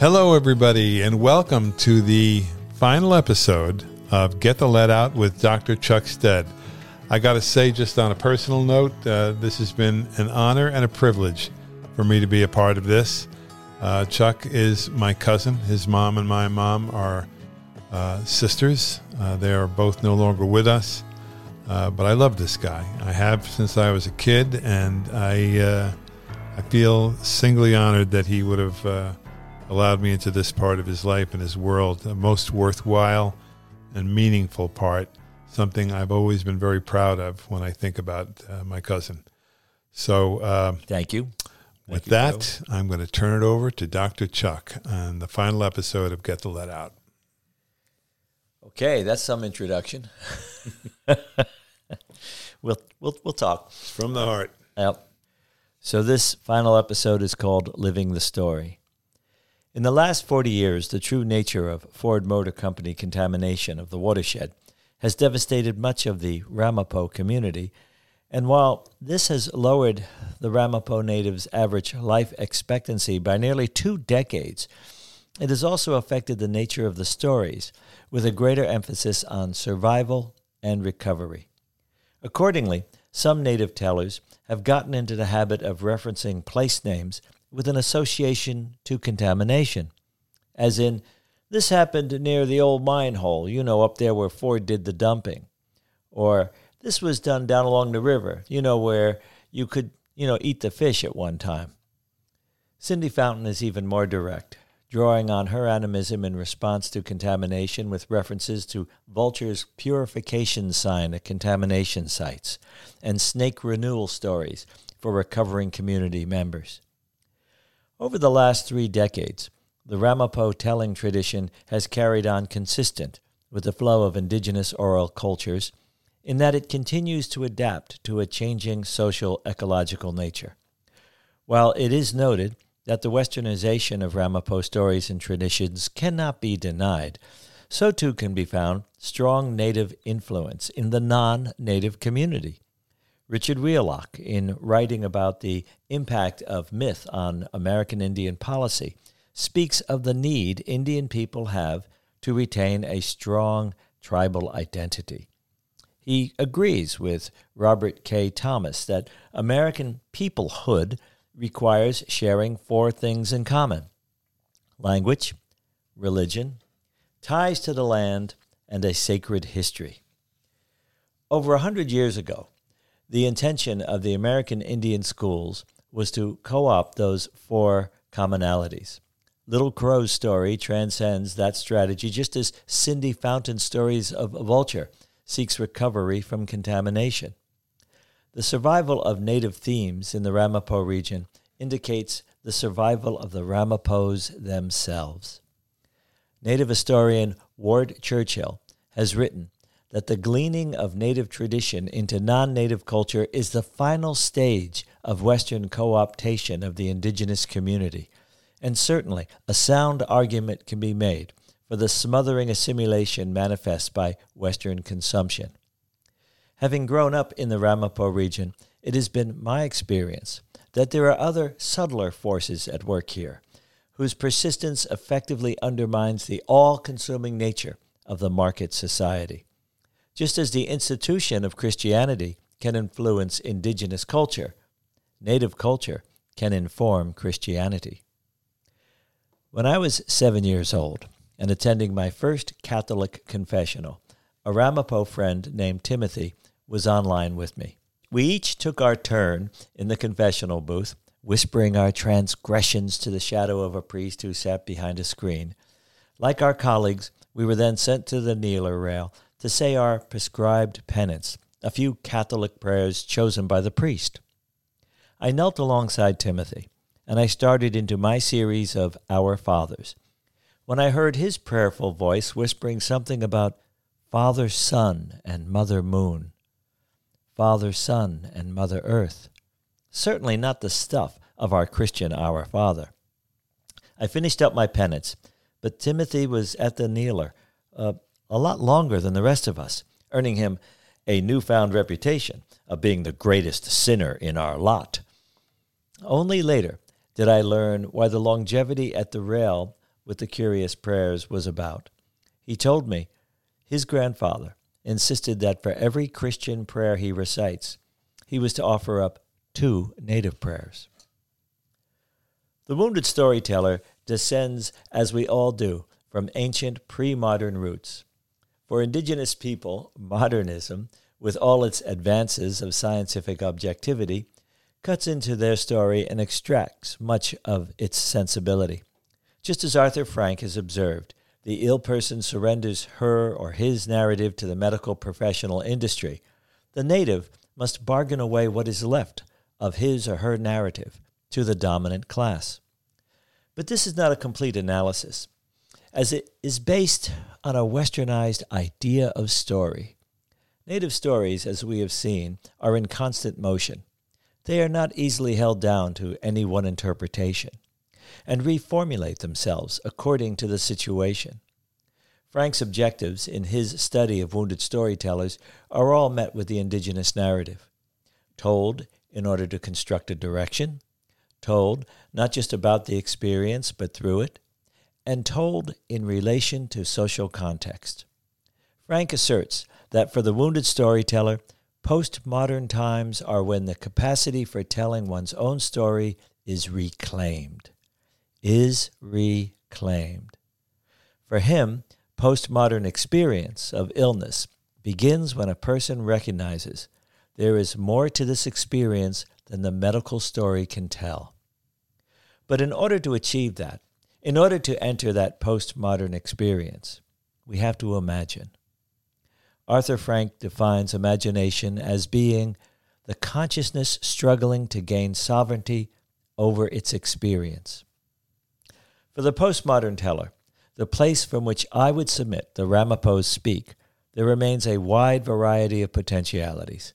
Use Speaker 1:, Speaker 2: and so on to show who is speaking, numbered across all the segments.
Speaker 1: Hello, everybody, and welcome to the final episode of Get the Lead Out with Dr. Chuck Stead. I got to say, just on a personal note, uh, this has been an honor and a privilege for me to be a part of this. Uh, Chuck is my cousin. His mom and my mom are uh, sisters. Uh, they are both no longer with us, uh, but I love this guy. I have since I was a kid, and I uh, I feel singly honored that he would have allowed me into this part of his life and his world, the most worthwhile and meaningful part, something I've always been very proud of when I think about uh, my cousin. So, uh,
Speaker 2: thank you.
Speaker 1: With that. I'm going to turn it over to Dr. Chuck on the final episode of Get the Lead Out.
Speaker 2: Okay, that's some introduction. we'll we'll we'll talk
Speaker 1: it's from the heart.
Speaker 2: Yep. So this final episode is called "Living the Story." In the last 40 years, the true nature of Ford Motor Company contamination of the watershed has devastated much of the Ramapo community. And while this has lowered the Ramapo natives' average life expectancy by nearly two decades, it has also affected the nature of the stories, with a greater emphasis on survival and recovery. Accordingly, some native tellers have gotten into the habit of referencing place names with an association to contamination, as in, this happened near the old mine hole, you know, up there where Ford did the dumping. Or this was done down along the river, you know, where you could, you know, eat the fish at one time. Cindy Fountain is even more direct, drawing on her animism in response to contamination with references to Vulture's purification sign at contamination sites and snake renewal stories for recovering community members. Over the last three decades, the Ramapo telling tradition has carried on consistent with the flow of indigenous oral cultures in that it continues to adapt to a changing social ecological nature. While it is noted that the westernization of Ramapo stories and traditions cannot be denied, so too can be found strong native influence in the non native community. Richard Wheelock, in writing about the impact of myth on American Indian policy, speaks of the need Indian people have to retain a strong tribal identity. He agrees with Robert K. Thomas that American peoplehood requires sharing four things in common language, religion, ties to the land, and a sacred history. Over a hundred years ago, the intention of the American Indian schools was to co opt those four commonalities. Little Crow's story transcends that strategy, just as Cindy Fountain's stories of a Vulture seeks recovery from contamination. The survival of native themes in the Ramapo region indicates the survival of the Ramapos themselves. Native historian Ward Churchill has written that the gleaning of native tradition into non native culture is the final stage of Western co optation of the indigenous community. And certainly, a sound argument can be made for the smothering assimilation manifest by Western consumption. Having grown up in the Ramapo region, it has been my experience that there are other subtler forces at work here, whose persistence effectively undermines the all consuming nature of the market society. Just as the institution of Christianity can influence indigenous culture, native culture can inform Christianity. When I was seven years old and attending my first Catholic confessional, a Ramapo friend named Timothy was online with me. We each took our turn in the confessional booth, whispering our transgressions to the shadow of a priest who sat behind a screen. Like our colleagues, we were then sent to the kneeler rail to say our prescribed penance, a few Catholic prayers chosen by the priest. I knelt alongside Timothy, and I started into my series of Our Fathers, when I heard his prayerful voice whispering something about Father Sun and Mother Moon, Father Sun and Mother Earth. Certainly not the stuff of our Christian Our Father. I finished up my penance, but Timothy was at the kneeler, uh, a lot longer than the rest of us, earning him a newfound reputation of being the greatest sinner in our lot. Only later did I learn why the longevity at the rail with the curious prayers was about. He told me his grandfather insisted that for every Christian prayer he recites, he was to offer up two native prayers. The wounded storyteller descends, as we all do, from ancient pre modern roots. For indigenous people, modernism, with all its advances of scientific objectivity, cuts into their story and extracts much of its sensibility. Just as Arthur Frank has observed, the ill person surrenders her or his narrative to the medical professional industry. The native must bargain away what is left of his or her narrative to the dominant class. But this is not a complete analysis, as it is based on a westernized idea of story. Native stories, as we have seen, are in constant motion. They are not easily held down to any one interpretation and reformulate themselves according to the situation. Frank's objectives in his study of wounded storytellers are all met with the indigenous narrative, told in order to construct a direction, told not just about the experience but through it, and told in relation to social context. Frank asserts that for the wounded storyteller, postmodern times are when the capacity for telling one's own story is reclaimed. Is reclaimed. For him, postmodern experience of illness begins when a person recognizes there is more to this experience than the medical story can tell. But in order to achieve that, in order to enter that postmodern experience, we have to imagine. Arthur Frank defines imagination as being the consciousness struggling to gain sovereignty over its experience. For the postmodern teller, the place from which I would submit the Ramapos speak, there remains a wide variety of potentialities.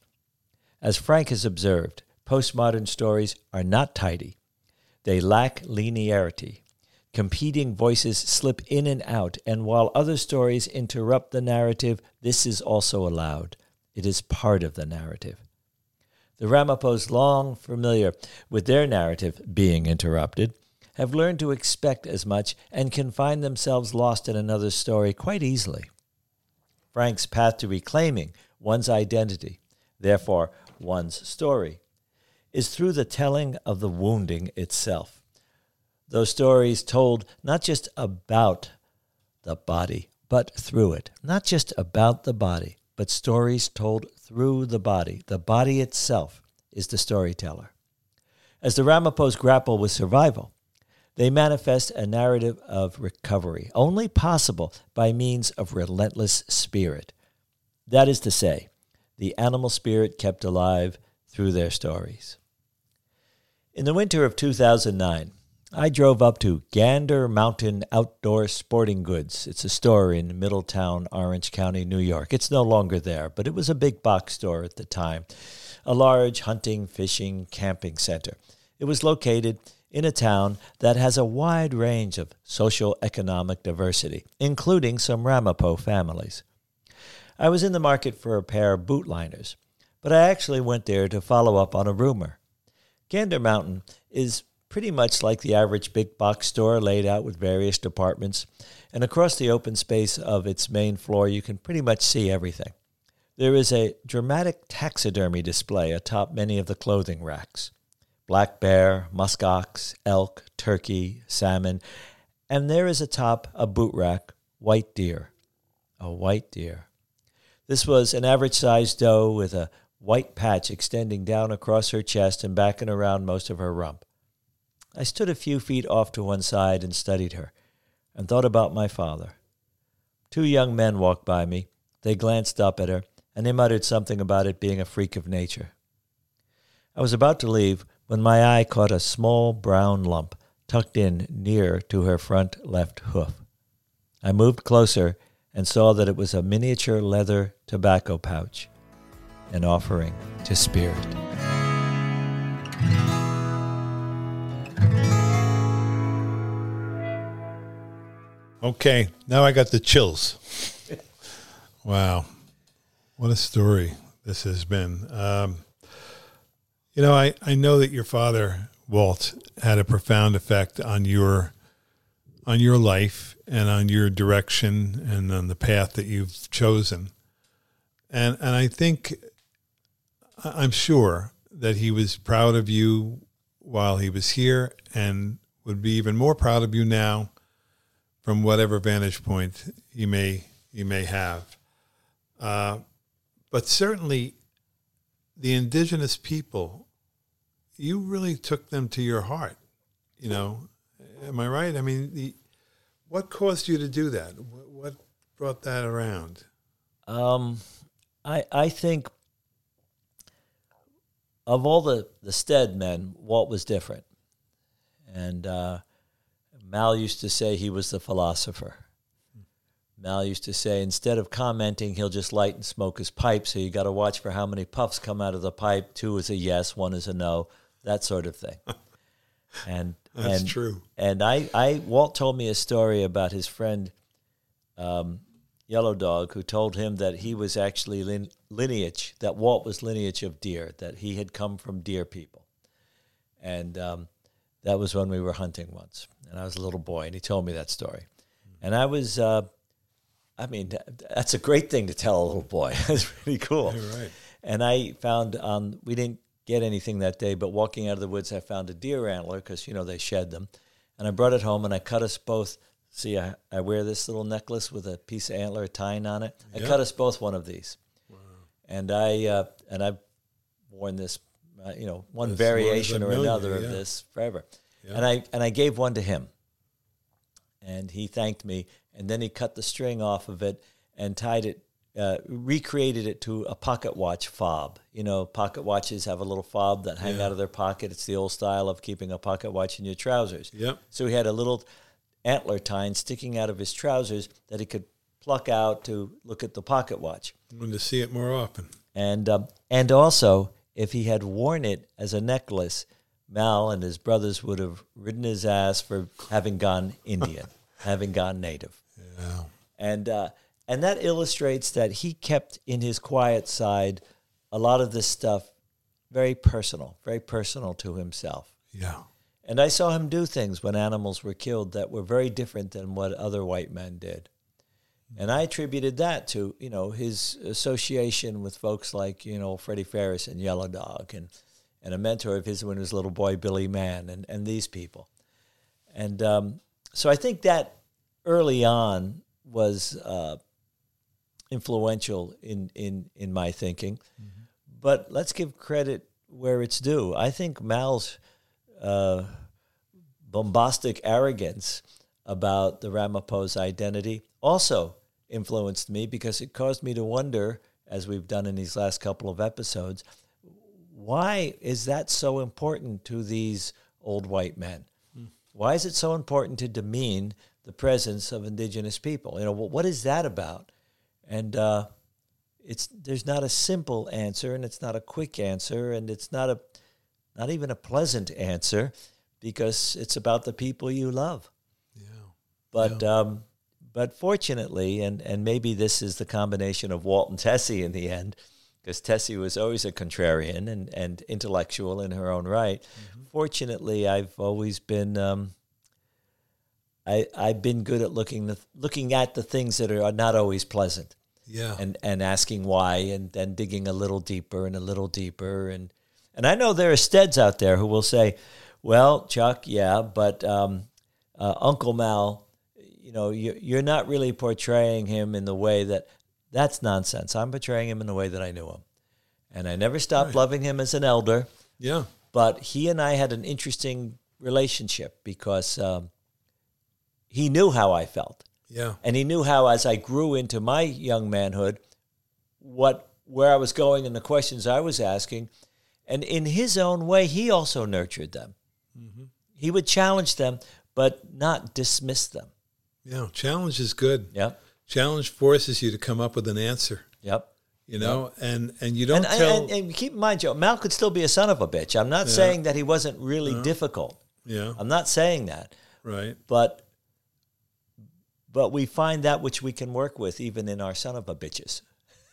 Speaker 2: As Frank has observed, postmodern stories are not tidy. They lack linearity. Competing voices slip in and out, and while other stories interrupt the narrative, this is also allowed. It is part of the narrative. The Ramapos, long familiar with their narrative being interrupted, have learned to expect as much and can find themselves lost in another story quite easily. Frank's path to reclaiming one's identity, therefore one's story, is through the telling of the wounding itself. Those stories told not just about the body, but through it. Not just about the body, but stories told through the body. The body itself is the storyteller. As the Ramapos grapple with survival, they manifest a narrative of recovery, only possible by means of relentless spirit. That is to say, the animal spirit kept alive through their stories. In the winter of 2009, I drove up to Gander Mountain Outdoor Sporting Goods. It's a store in Middletown, Orange County, New York. It's no longer there, but it was a big box store at the time, a large hunting, fishing, camping center. It was located in a town that has a wide range of social economic diversity, including some Ramapo families. I was in the market for a pair of bootliners, but I actually went there to follow up on a rumor. Gander Mountain is pretty much like the average big box store laid out with various departments, and across the open space of its main floor you can pretty much see everything. There is a dramatic taxidermy display atop many of the clothing racks black bear, musk ox, elk, turkey, salmon, and there is atop a boot rack white deer. A white deer. This was an average sized doe with a white patch extending down across her chest and back and around most of her rump. I stood a few feet off to one side and studied her, and thought about my father. Two young men walked by me. They glanced up at her, and they muttered something about it being a freak of nature. I was about to leave when my eye caught a small brown lump tucked in near to her front left hoof. I moved closer and saw that it was a miniature leather tobacco pouch, an offering to Spirit.
Speaker 1: Okay, now I got the chills. wow. What a story this has been. Um, you know, I, I know that your father, Walt, had a profound effect on your on your life and on your direction and on the path that you've chosen. And and I think I'm sure that he was proud of you while he was here and would be even more proud of you now from whatever vantage point he may he may have. Uh, but certainly the indigenous people, you really took them to your heart. You know, am I right? I mean, the, what caused you to do that? What, what brought that around?
Speaker 2: Um, I I think of all the the Stead men, Walt was different, and uh, Mal used to say he was the philosopher. Mal used to say instead of commenting, he'll just light and smoke his pipe. So you got to watch for how many puffs come out of the pipe. Two is a yes, one is a no, that sort of thing. And
Speaker 1: That's
Speaker 2: and,
Speaker 1: true.
Speaker 2: And I, I, Walt told me a story about his friend, um, Yellow Dog, who told him that he was actually lin- lineage, that Walt was lineage of deer, that he had come from deer people. And um, that was when we were hunting once. And I was a little boy, and he told me that story. And I was, uh, I mean, that's a great thing to tell a little boy. That's really cool.
Speaker 1: Right.
Speaker 2: And I found um, we didn't get anything that day, but walking out of the woods, I found a deer antler because you know they shed them, and I brought it home and I cut us both. See, I, I wear this little necklace with a piece of antler tying on it. I cut us both one of these, and I uh, and I've worn this, uh, you know, one
Speaker 1: As
Speaker 2: variation or
Speaker 1: you,
Speaker 2: another of
Speaker 1: yeah.
Speaker 2: this forever.
Speaker 1: Yeah.
Speaker 2: And I and I gave one to him, and he thanked me, and then he cut the string off of it and tied it, uh, recreated it to a pocket watch fob. You know, pocket watches have a little fob that hang
Speaker 1: Yeah.
Speaker 2: out of their pocket. It's the old style of keeping a pocket watch in your trousers.
Speaker 1: Yep.
Speaker 2: So he had a little antler tine sticking out of his trousers that he could pluck out to look at the pocket watch.
Speaker 1: Wanted to see it more often.
Speaker 2: And um, and also, if he had worn it as a necklace, Mal and his brothers would have ridden his ass for having gone Indian, having gone native.
Speaker 1: Yeah.
Speaker 2: And uh, and that illustrates that he kept in his quiet side a lot of this stuff very personal, very personal to himself.
Speaker 1: Yeah.
Speaker 2: And I saw him do things when animals were killed that were very different than what other white men did. And I attributed that to, you know, his association with folks like, you know, Freddie Ferris and Yellow Dog and, and a mentor of his when he was a little boy, Billy Mann, and, and these people. And um, so I think that early on was uh, influential in, in, in my thinking. But let's give credit where it's due. I think Mal's uh, bombastic arrogance about the Ramapo's identity also influenced me because it caused me to wonder, as we've done in these last couple of episodes, why is that so important to these old white men? Why is it so important to demean the presence of indigenous people? You know, wh- what is that about? And uh, it's there's not a simple answer, and it's not a quick answer, and it's not a not even a pleasant answer because it's about the people you love.
Speaker 1: Yeah.
Speaker 2: But um, but fortunately, and and maybe this is the combination of Walt and Tessie in the end, because Tessie was always a contrarian and, and intellectual in her own right. Fortunately, I've always been um, I I've been good at looking the, looking at the things that are not always pleasant
Speaker 1: Yeah.
Speaker 2: and and asking why and then digging a little deeper and a little deeper and and I know there are steads out there who will say, well, Chuck, yeah, but um, uh, Uncle Mal, you know, you, you're not really portraying him in the way that that's nonsense. I'm portraying him in the way that I knew him, and I never stopped
Speaker 1: Right.
Speaker 2: loving him as an elder.
Speaker 1: yeah.
Speaker 2: But he and I had an interesting relationship because um, he knew how I felt.
Speaker 1: Yeah.
Speaker 2: And he knew how, as I grew into my young manhood, what where I was going and the questions I was asking. And in his own way, he also nurtured them. He would challenge them, but not dismiss them.
Speaker 1: Yeah. Challenge is good.
Speaker 2: Yep.
Speaker 1: Challenge forces you to come up with an answer.
Speaker 2: Yep.
Speaker 1: You know, and and you don't
Speaker 2: And,
Speaker 1: tell.
Speaker 2: and, and keep in mind, Joe, Mal could still be a son of a bitch. I'm not saying that he wasn't really difficult.
Speaker 1: yeah.
Speaker 2: I'm not saying that.
Speaker 1: Right.
Speaker 2: But but we find that which we can work with even in our son of a bitches.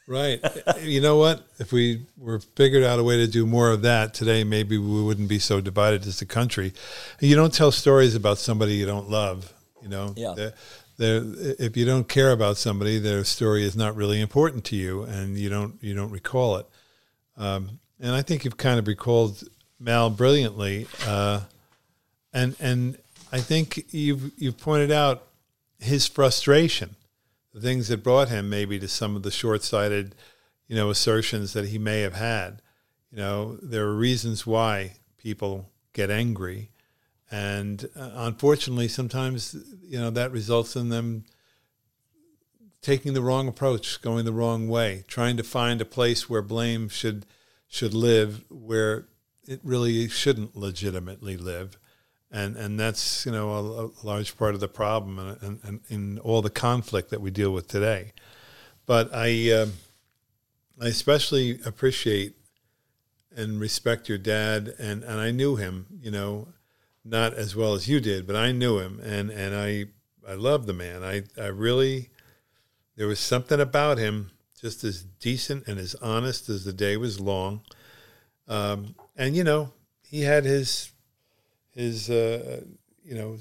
Speaker 1: Right. you know what? If we were figured out a way to do more of that today, maybe we wouldn't be so divided as a country. You don't tell stories about somebody you don't love You know,
Speaker 2: Yeah.
Speaker 1: They're- they're- if you don't care about somebody, their story is not really important to you, and you don't you don't recall it. Um, and I think you've kind of recalled Mal brilliantly, uh, and and I think you've you've pointed out his frustration, the things that brought him maybe to some of the short-sighted, you know, assertions that he may have had. You know, there are reasons why people get angry, and uh, unfortunately, sometimes you know that results in them taking the wrong approach, going the wrong way, trying to find a place where blame should should live where it really shouldn't legitimately live, and and that's you know a, a large part of the problem and, and, and in all the conflict that we deal with today. But I um I especially appreciate and respect your dad, and and I knew him, you know, not as well as you did, but I knew him, and and I I love the man. I I really there was something about him just as decent and as honest as the day was long. Um, and you know, he had his his uh, you know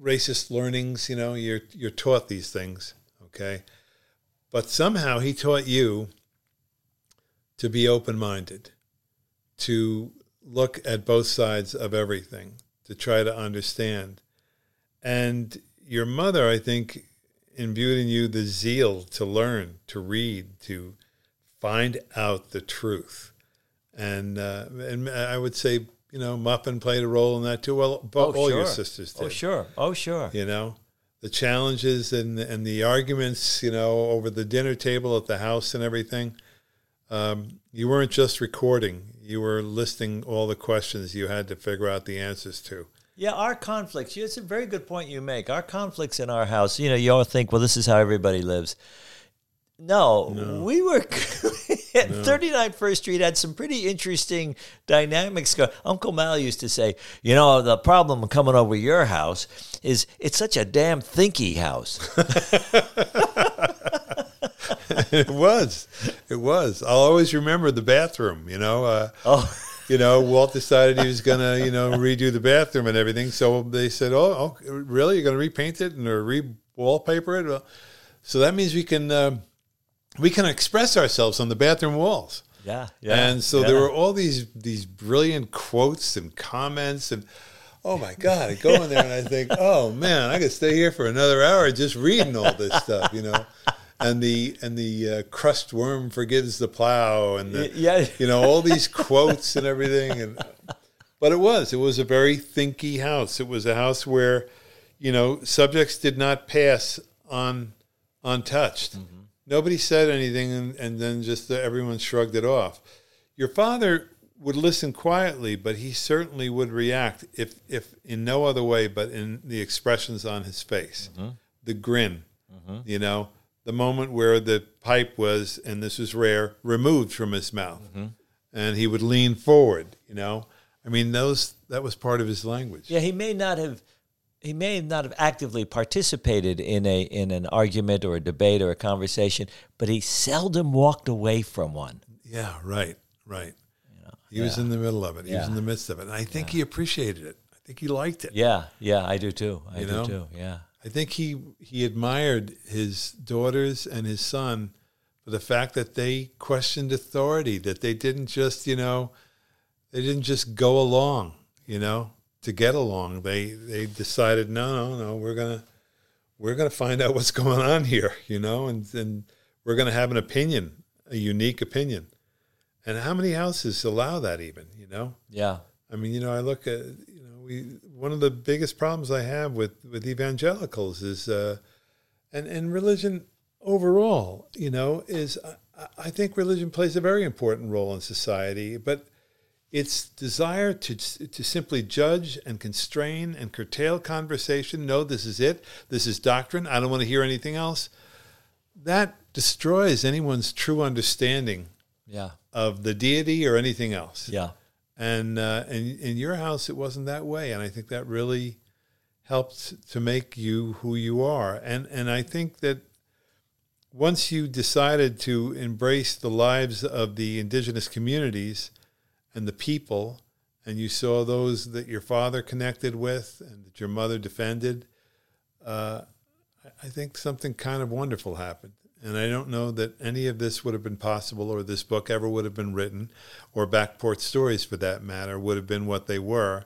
Speaker 1: racist learnings. You know, you're you're taught these things, okay, but somehow he taught you to be open minded, to look at both sides of everything, to try to understand. And your mother, I think, imbued in you the zeal to learn, to read, to find out the truth. And uh, and I would say, you know, Muffin played a role in that too. Well, bo- all your sisters did.
Speaker 2: Oh, sure. Oh, sure.
Speaker 1: You know, the challenges and and the arguments, you know, over the dinner table at the house and everything. Um, you weren't just recording; you were listing all the questions you had to figure out the answers to.
Speaker 2: Yeah, our conflicts. It's a very good point you make. Our conflicts in our house. You know, you all think, well, this is how everybody lives. No, we were at 39 First Street had some pretty interesting dynamics. Uncle Mal used to say, you know, the problem coming over your house is it's such a damn thinky house.
Speaker 1: it was, it was. I'll always remember the bathroom. You know. Uh,
Speaker 2: oh,
Speaker 1: you know, Walt decided he was going to, you know, redo the bathroom and everything. So they said, "Oh, oh really? You're going to repaint it and or re-wallpaper it?" Well, so that means we can uh, we can express ourselves on the bathroom walls.
Speaker 2: yeah, yeah.
Speaker 1: and so
Speaker 2: yeah.
Speaker 1: there were all these these brilliant quotes and comments and. Oh my God! I go in there and I think, oh man, I could stay here for another hour just reading all this stuff, you know, and the and the uh, crushed worm forgives the plow, and the,
Speaker 2: yeah.
Speaker 1: you know all these quotes and everything. And but it was it was a very thinky house. It was a house where you know subjects did not pass on untouched. Nobody said anything and, and then just uh, everyone shrugged it off. Your father would listen quietly but he certainly would react if if in no other way but in the expressions on his face. The grin you know the moment where the pipe was and this was rare removed from his mouth. Mm-hmm. And he would lean forward you know? I mean those that was part of his language.
Speaker 2: Yeah, he may not have he may not have actively participated in a in an argument or a debate or a conversation, but he seldom walked away from one.
Speaker 1: yeah right right. He was in the middle of it. He was in the midst of it. And i think he appreciated it. I think he liked it.
Speaker 2: Yeah, yeah, I do too. I
Speaker 1: You
Speaker 2: do
Speaker 1: know?
Speaker 2: too. Yeah.
Speaker 1: I think he he admired his daughters and his son for the fact that they questioned authority that they didn't just you know they didn't just go along you know to get along. They they decided no no no we're gonna we're gonna find out what's going on here you know and and we're gonna have an opinion a unique opinion. And how many houses allow that even you know?
Speaker 2: Yeah.
Speaker 1: I mean, you know, I look at we one of the biggest problems I have with with evangelicals is, uh, and and religion overall, you know, is I, I think religion plays a very important role in society, but its desire to to simply judge and constrain and curtail conversation. No, this is it. This is doctrine. I don't want to hear anything else. That destroys anyone's true understanding
Speaker 2: Yeah.
Speaker 1: of the deity or anything else.
Speaker 2: Yeah.
Speaker 1: And uh, in, in your house, it wasn't that way, and I think that really helped to make you who you are. And and I think that once you decided to embrace the lives of the indigenous communities and the people, and you saw those that your father connected with and that your mother defended, uh, I think something kind of wonderful happened. And I don't know that any of this would have been possible, or this book ever would have been written, or Backport Stories for that matter, would have been what they were,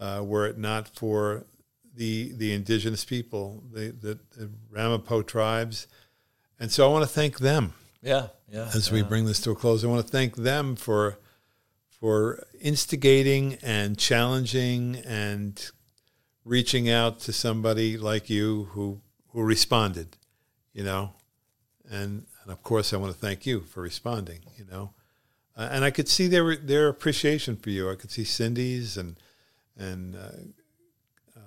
Speaker 1: uh, were it not for the the indigenous people, the, the, the Ramapo tribes. And so I want to thank them.
Speaker 2: Yeah, yeah.
Speaker 1: As
Speaker 2: yeah.
Speaker 1: we bring this to a close, I want to thank them for for instigating and challenging and reaching out to somebody like you who who responded, you know, and and of course I want to thank you for responding, you know, uh, and I could see their their appreciation for you. I could see Cindy's and and uh, uh,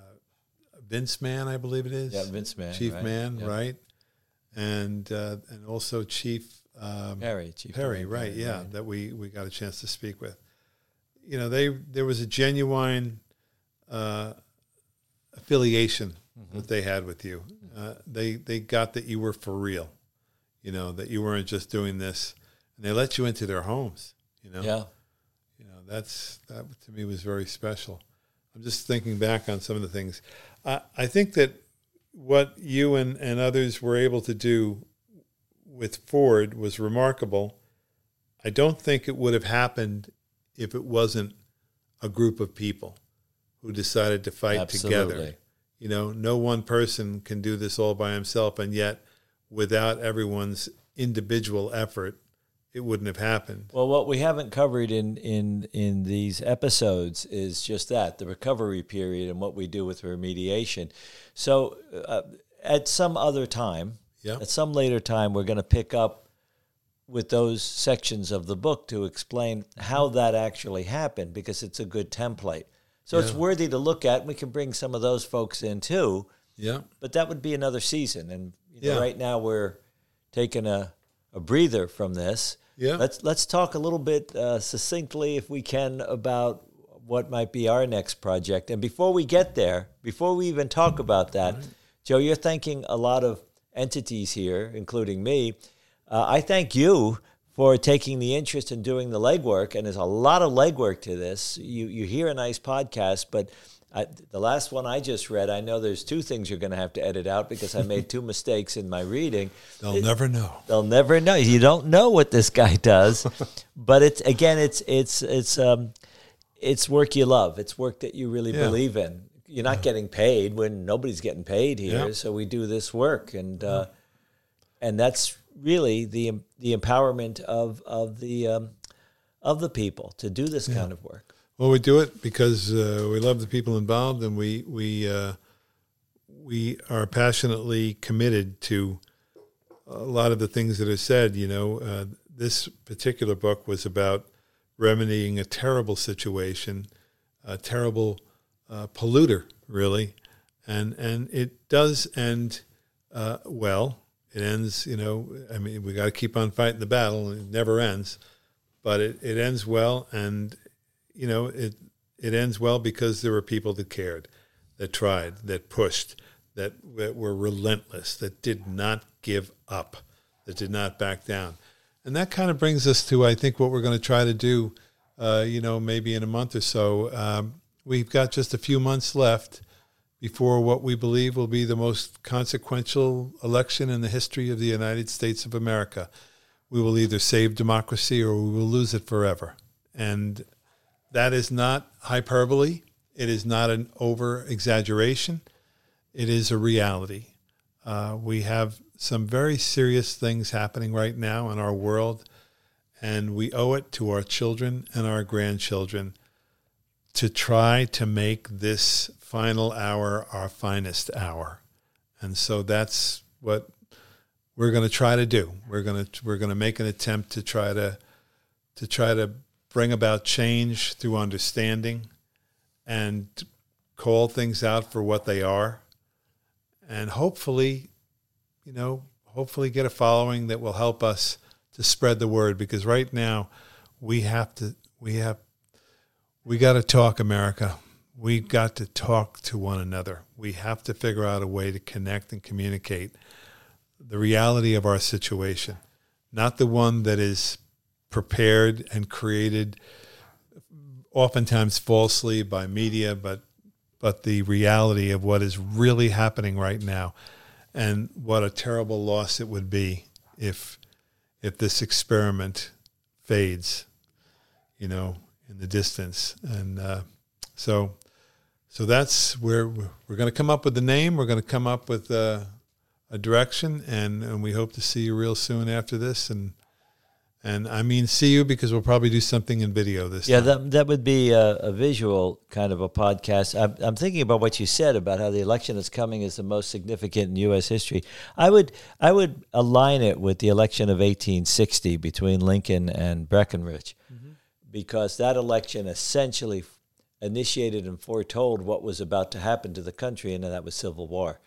Speaker 1: Vince Mann, I believe it is.
Speaker 2: Yeah, Vince Mann,
Speaker 1: Chief
Speaker 2: right.
Speaker 1: Mann,
Speaker 2: Yep.
Speaker 1: right, and uh, and also Chief. Um,
Speaker 2: Perry, Chief
Speaker 1: Perry,
Speaker 2: Perry,
Speaker 1: right?
Speaker 2: Perry,
Speaker 1: Yeah,
Speaker 2: right.
Speaker 1: that we we got a chance to speak with. You know, they there was a genuine uh, affiliation
Speaker 2: Mm-hmm.
Speaker 1: that they had with you. Uh, they they got that you were for real. You know that you weren't just doing this, and they let you into their homes. You know,
Speaker 2: Yeah,
Speaker 1: you know that's that to me was very special. I'm just thinking back on some of the things. I, I think that what you and, and others were able to do with Ford was remarkable. I don't think it would have happened if it wasn't a group of people who decided to fight together. You know, no one person can do this all by himself, and yet without everyone's individual effort, it wouldn't have happened.
Speaker 2: Well, what we haven't covered in, in, in these episodes is just that the recovery period and what we do with remediation. So, uh, at some other time,
Speaker 1: Yeah.
Speaker 2: at some later time, we're going to pick up with those sections of the book to explain how that actually happened because it's a good template. So, it's worthy to look at. We can bring some of those folks in too
Speaker 1: Yeah.
Speaker 2: but that would be another season. And you know,
Speaker 1: Yeah.
Speaker 2: right now we're taking a, a breather from this.
Speaker 1: Yeah.
Speaker 2: Let's let's talk a little bit uh, succinctly, if we can, about what might be our next project. And before we get there, before we even talk about that, Joe, you're thanking a lot of entities here, including me. Uh, I thank you for taking the interest in doing the legwork, and there's a lot of legwork to this. You you hear a nice podcast, but I, the last one I just read, I know there's two things you're going to have to edit out because I made two mistakes in my reading.
Speaker 1: They'll never know.
Speaker 2: They'll never know. You don't know what this guy does, but it's again, it's it's it's um, it's work you love. It's work that you really
Speaker 1: Yeah.
Speaker 2: believe in. You're not getting paid when nobody's getting paid here,
Speaker 1: Yeah.
Speaker 2: so we do this work, and uh, and that's really the the empowerment of of the um, of the people to do this kind of work.
Speaker 1: Well, we do it because uh, we love the people involved, and we we uh, we are passionately committed to a lot of the things that are said. You know, uh, this particular book was about remedying a terrible situation, a terrible uh, polluter, really, and and it does end uh, well. It ends, you know. I mean, we got to keep on fighting the battle, it never ends. But it, it ends well, and you know, it it ends well because there were people that cared, that tried, that pushed, that, that were relentless, that did not give up, that did not back down, and that kind of brings us to I think what we're going to try to do. Uh, you know, maybe in a month or so, um, we've got just a few months left before what we believe will be the most consequential election in the history of the United States of America. We will either save democracy or we will lose it forever. And that is not hyperbole. It is not an over exaggeration. It is a reality. Uh, we have some very serious things happening right now in our world, and we owe it to our children and our grandchildren to try to make this final hour our finest hour. And so that's what we're going to try to do. We're going to we're going to make an attempt to try to to try to bring about change through understanding and call things out for what they are. And hopefully you know hopefully get a following that will help us to spread the word because right now we have to we have we got to talk america. We got to talk to one another. We have to figure out a way to connect and communicate the reality of our situation not the one that is prepared and created oftentimes falsely by media but but the reality of what is really happening right now, and what a terrible loss it would be if if this experiment fades, you know, in the distance. And uh, so, so that's where we're, going to come up with the name. We're going to come up with uh, a direction, and, and we hope to see you real soon after this. And and I mean, see you because we'll probably do something in video this
Speaker 2: Yeah,
Speaker 1: time.
Speaker 2: that, that would be a, a visual kind of a podcast. I'm, I'm thinking about what you said about how the election that's coming is the most significant in U.S. history. I would I would align it with the election of 1860 between Lincoln and Breckinridge, because that election essentially initiated and foretold what was about to happen to the country, and that was civil war.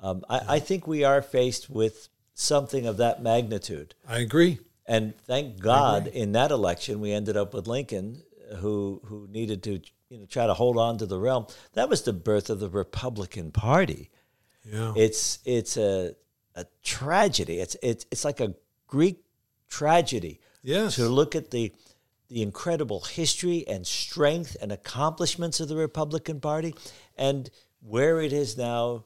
Speaker 2: Um, I, I think we are faced with something of that magnitude.
Speaker 1: I agree.
Speaker 2: And thank God, in that election, we ended up with Lincoln, uh, who who needed to you know try to hold on to the realm. That was the birth of the Republican Party.
Speaker 1: Yeah.
Speaker 2: It's it's a a tragedy. It's it's it's like a Greek tragedy
Speaker 1: yes.
Speaker 2: to look at the the incredible history and strength and accomplishments of the Republican Party and where it has now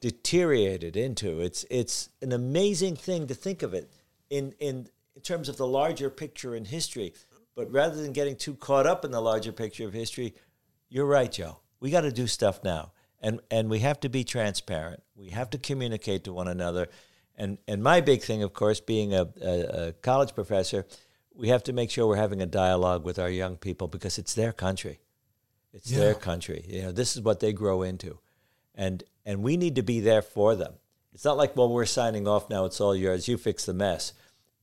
Speaker 2: deteriorated into. It's it's an amazing thing to think of it in in in terms of the larger picture in history. But rather than getting too caught up in the larger picture of history, you're right, Joe. We got to do stuff now. And and we have to be transparent. We have to communicate to one another. And and my big thing, of course, being a, a, a college professor, we have to make sure we're having a dialogue with our young people because it's their country. It's their country. You know, this is what they grow into. And and we need to be there for them. It's not like, well, we're signing off now, it's all yours, you fix the mess.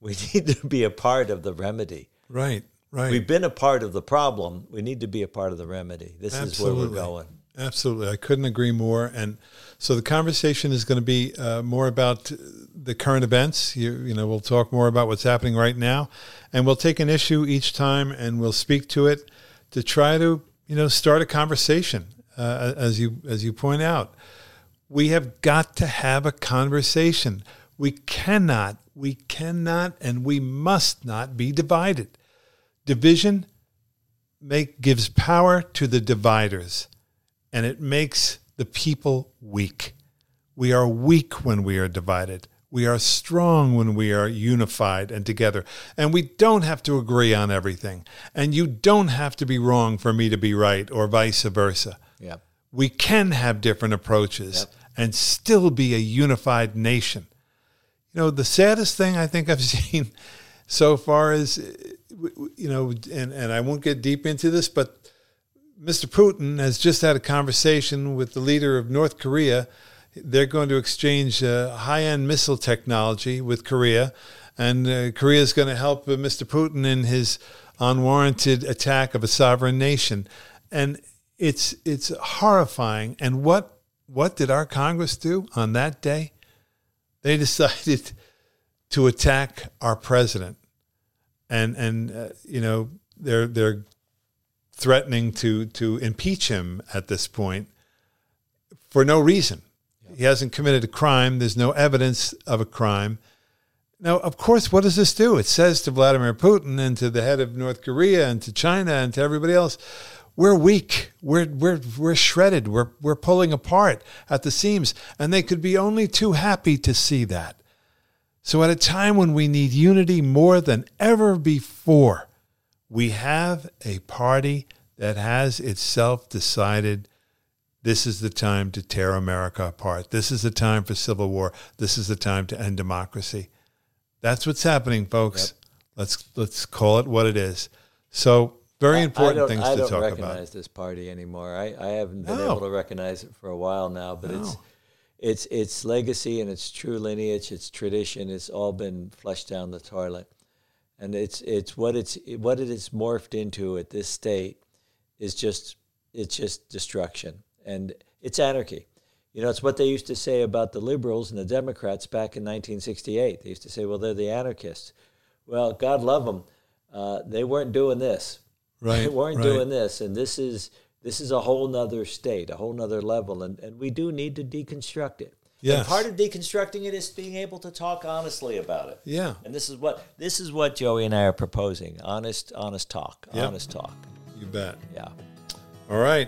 Speaker 2: We need to be a part of the remedy.
Speaker 1: Right. Right.
Speaker 2: We've been a part of the problem. We need to be a part of the remedy. This is where we're going.
Speaker 1: Absolutely. I couldn't agree more. And so the conversation is going to be uh, more about the current events. You, you know, we'll talk more about what's happening right now. And we'll take an issue each time and we'll speak to it to try to, you know, start a conversation. Uh, as you as you point out, we have got to have a conversation. We cannot, we cannot, and we must not be divided. Division make gives power to the dividers and it makes the people weak. We are weak when we are divided. We are strong when we are unified and together. And we don't have to agree on everything. And you don't have to be wrong for me to be right or vice versa.
Speaker 2: Yeah.
Speaker 1: We can have different approaches and still be a unified nation. You know, the saddest thing I think I've seen so far is, uh, you know, and, and I won't get deep into this, but Mr. Putin has just had a conversation with the leader of North Korea. They're going to exchange uh, high end missile technology with Korea, and uh, Korea is going to help uh, Mr. Putin in his unwarranted attack of a sovereign nation. And it's it's horrifying. And what what did our Congress do on that day? They decided to attack our president, and and uh, you know they're they're threatening to to impeach him at this point for no reason. He hasn't committed a crime. There's no evidence of a crime. Now, of course, what does this do? It says to Vladimir Putin and to the head of North Korea and to China and to everybody else, we're weak. We're we're we're shredded. We're we're pulling apart at the seams, and they could be only too happy to see that. So, at a time when we need unity more than ever before, we have a party that has itself decided this is the time to tear America apart. This is the time for civil war. This is the time to end democracy. That's what's happening, folks. Let's let's call it what it is. So, very important
Speaker 2: I don't,
Speaker 1: things
Speaker 2: I
Speaker 1: to
Speaker 2: don't recognize this party anymore. I, I haven't been
Speaker 1: No.
Speaker 2: able to recognize it for a while now, but it's it's its legacy and its true lineage, its tradition, it's all been flushed down the toilet. And it's it's what it's what it is morphed into at this state is just it's just destruction and it's anarchy. You know, it's what they used to say about the liberals and the Democrats back in 1968. They used to say, "Well, they're the anarchists." Well, God love them, uh, they weren't doing this
Speaker 1: Right.
Speaker 2: they weren't
Speaker 1: right.
Speaker 2: doing this and this is this is a whole nother state a whole nother level and, and we do need to deconstruct it
Speaker 1: Yes.
Speaker 2: and part of deconstructing it is being able to talk honestly about it
Speaker 1: Yeah.
Speaker 2: and this is what this is what joey and i are proposing honest honest talk
Speaker 1: Yep.
Speaker 2: honest talk
Speaker 1: You bet.
Speaker 2: yeah
Speaker 1: All right.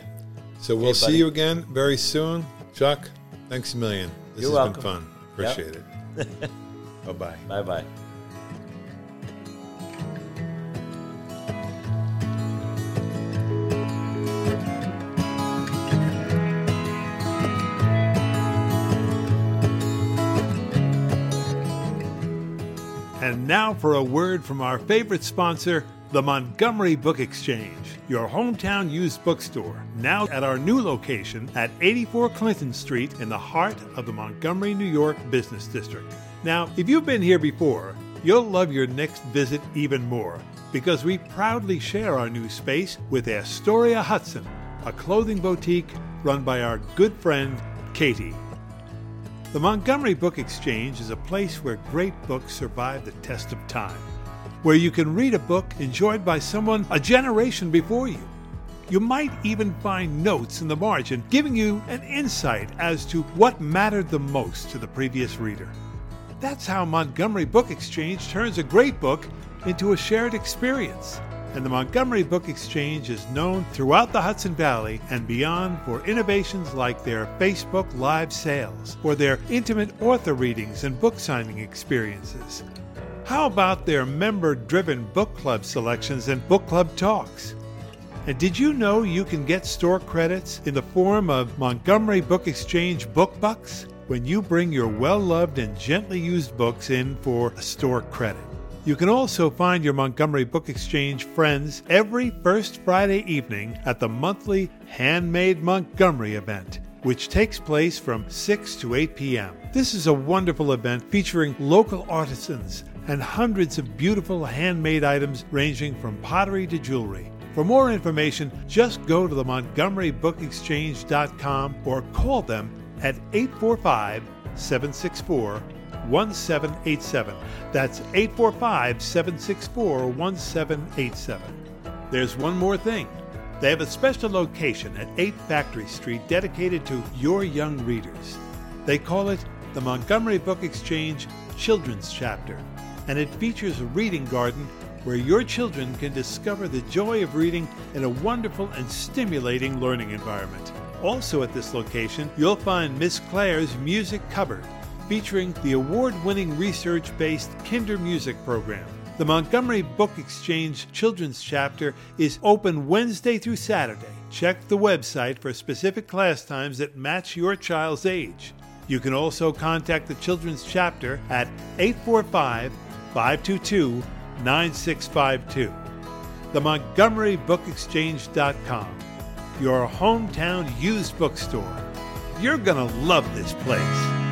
Speaker 2: So we'll see you again very soon. Chuck, thanks a million. This
Speaker 3: You're
Speaker 2: has
Speaker 3: welcome.
Speaker 2: been fun. Appreciate it. bye bye.
Speaker 3: Bye bye.
Speaker 1: For a word from our favorite sponsor, the Montgomery Book Exchange, your hometown used bookstore, now at our new location at 84 Clinton Street in the heart of the Montgomery, New York business district. Now, if you've been here before, you'll love your next visit even more because we proudly share our new space with Astoria Hudson, a clothing boutique run by our good friend Katie. The Montgomery Book Exchange is a place where great books survive the test of time, where you can read a book enjoyed by someone a generation before you. You might even find notes in the margin giving you an insight as to what mattered the most to the previous reader. That's how Montgomery Book Exchange turns a great book into a shared experience. And the Montgomery Book Exchange is known throughout the Hudson Valley and beyond for innovations like their Facebook Live sales or their intimate author readings and book signing experiences. How about their member driven book club selections and book club talks? And did you know you can get store credits in the form of Montgomery Book Exchange book bucks when you bring your well loved and gently used books in for a store credit? You can also find your Montgomery Book Exchange friends every first Friday evening at the monthly Handmade Montgomery event, which takes place from 6 to 8 p.m. This is a wonderful event featuring local artisans and hundreds of beautiful handmade items ranging from pottery to jewelry. For more information, just go to the montgomerybookexchange.com or call them at 845 764 1787. That's 845 764 1787. There's one more thing. They have a special location at 8 Factory Street dedicated to your young readers. They call it the Montgomery Book Exchange Children's Chapter, and it features a reading garden where your children can discover the joy of reading in a wonderful and stimulating learning environment. Also at this location, you'll find Miss Claire's Music Cupboard, featuring the award winning research based Kindermusik program. The Montgomery Book Exchange Children's Chapter is open Wednesday through Saturday. Check the website for specific class times that match your child's age. You can also contact the Children's Chapter at 845 522 9652. The MontgomeryBookExchange.com, your hometown used bookstore. You're going to love this place.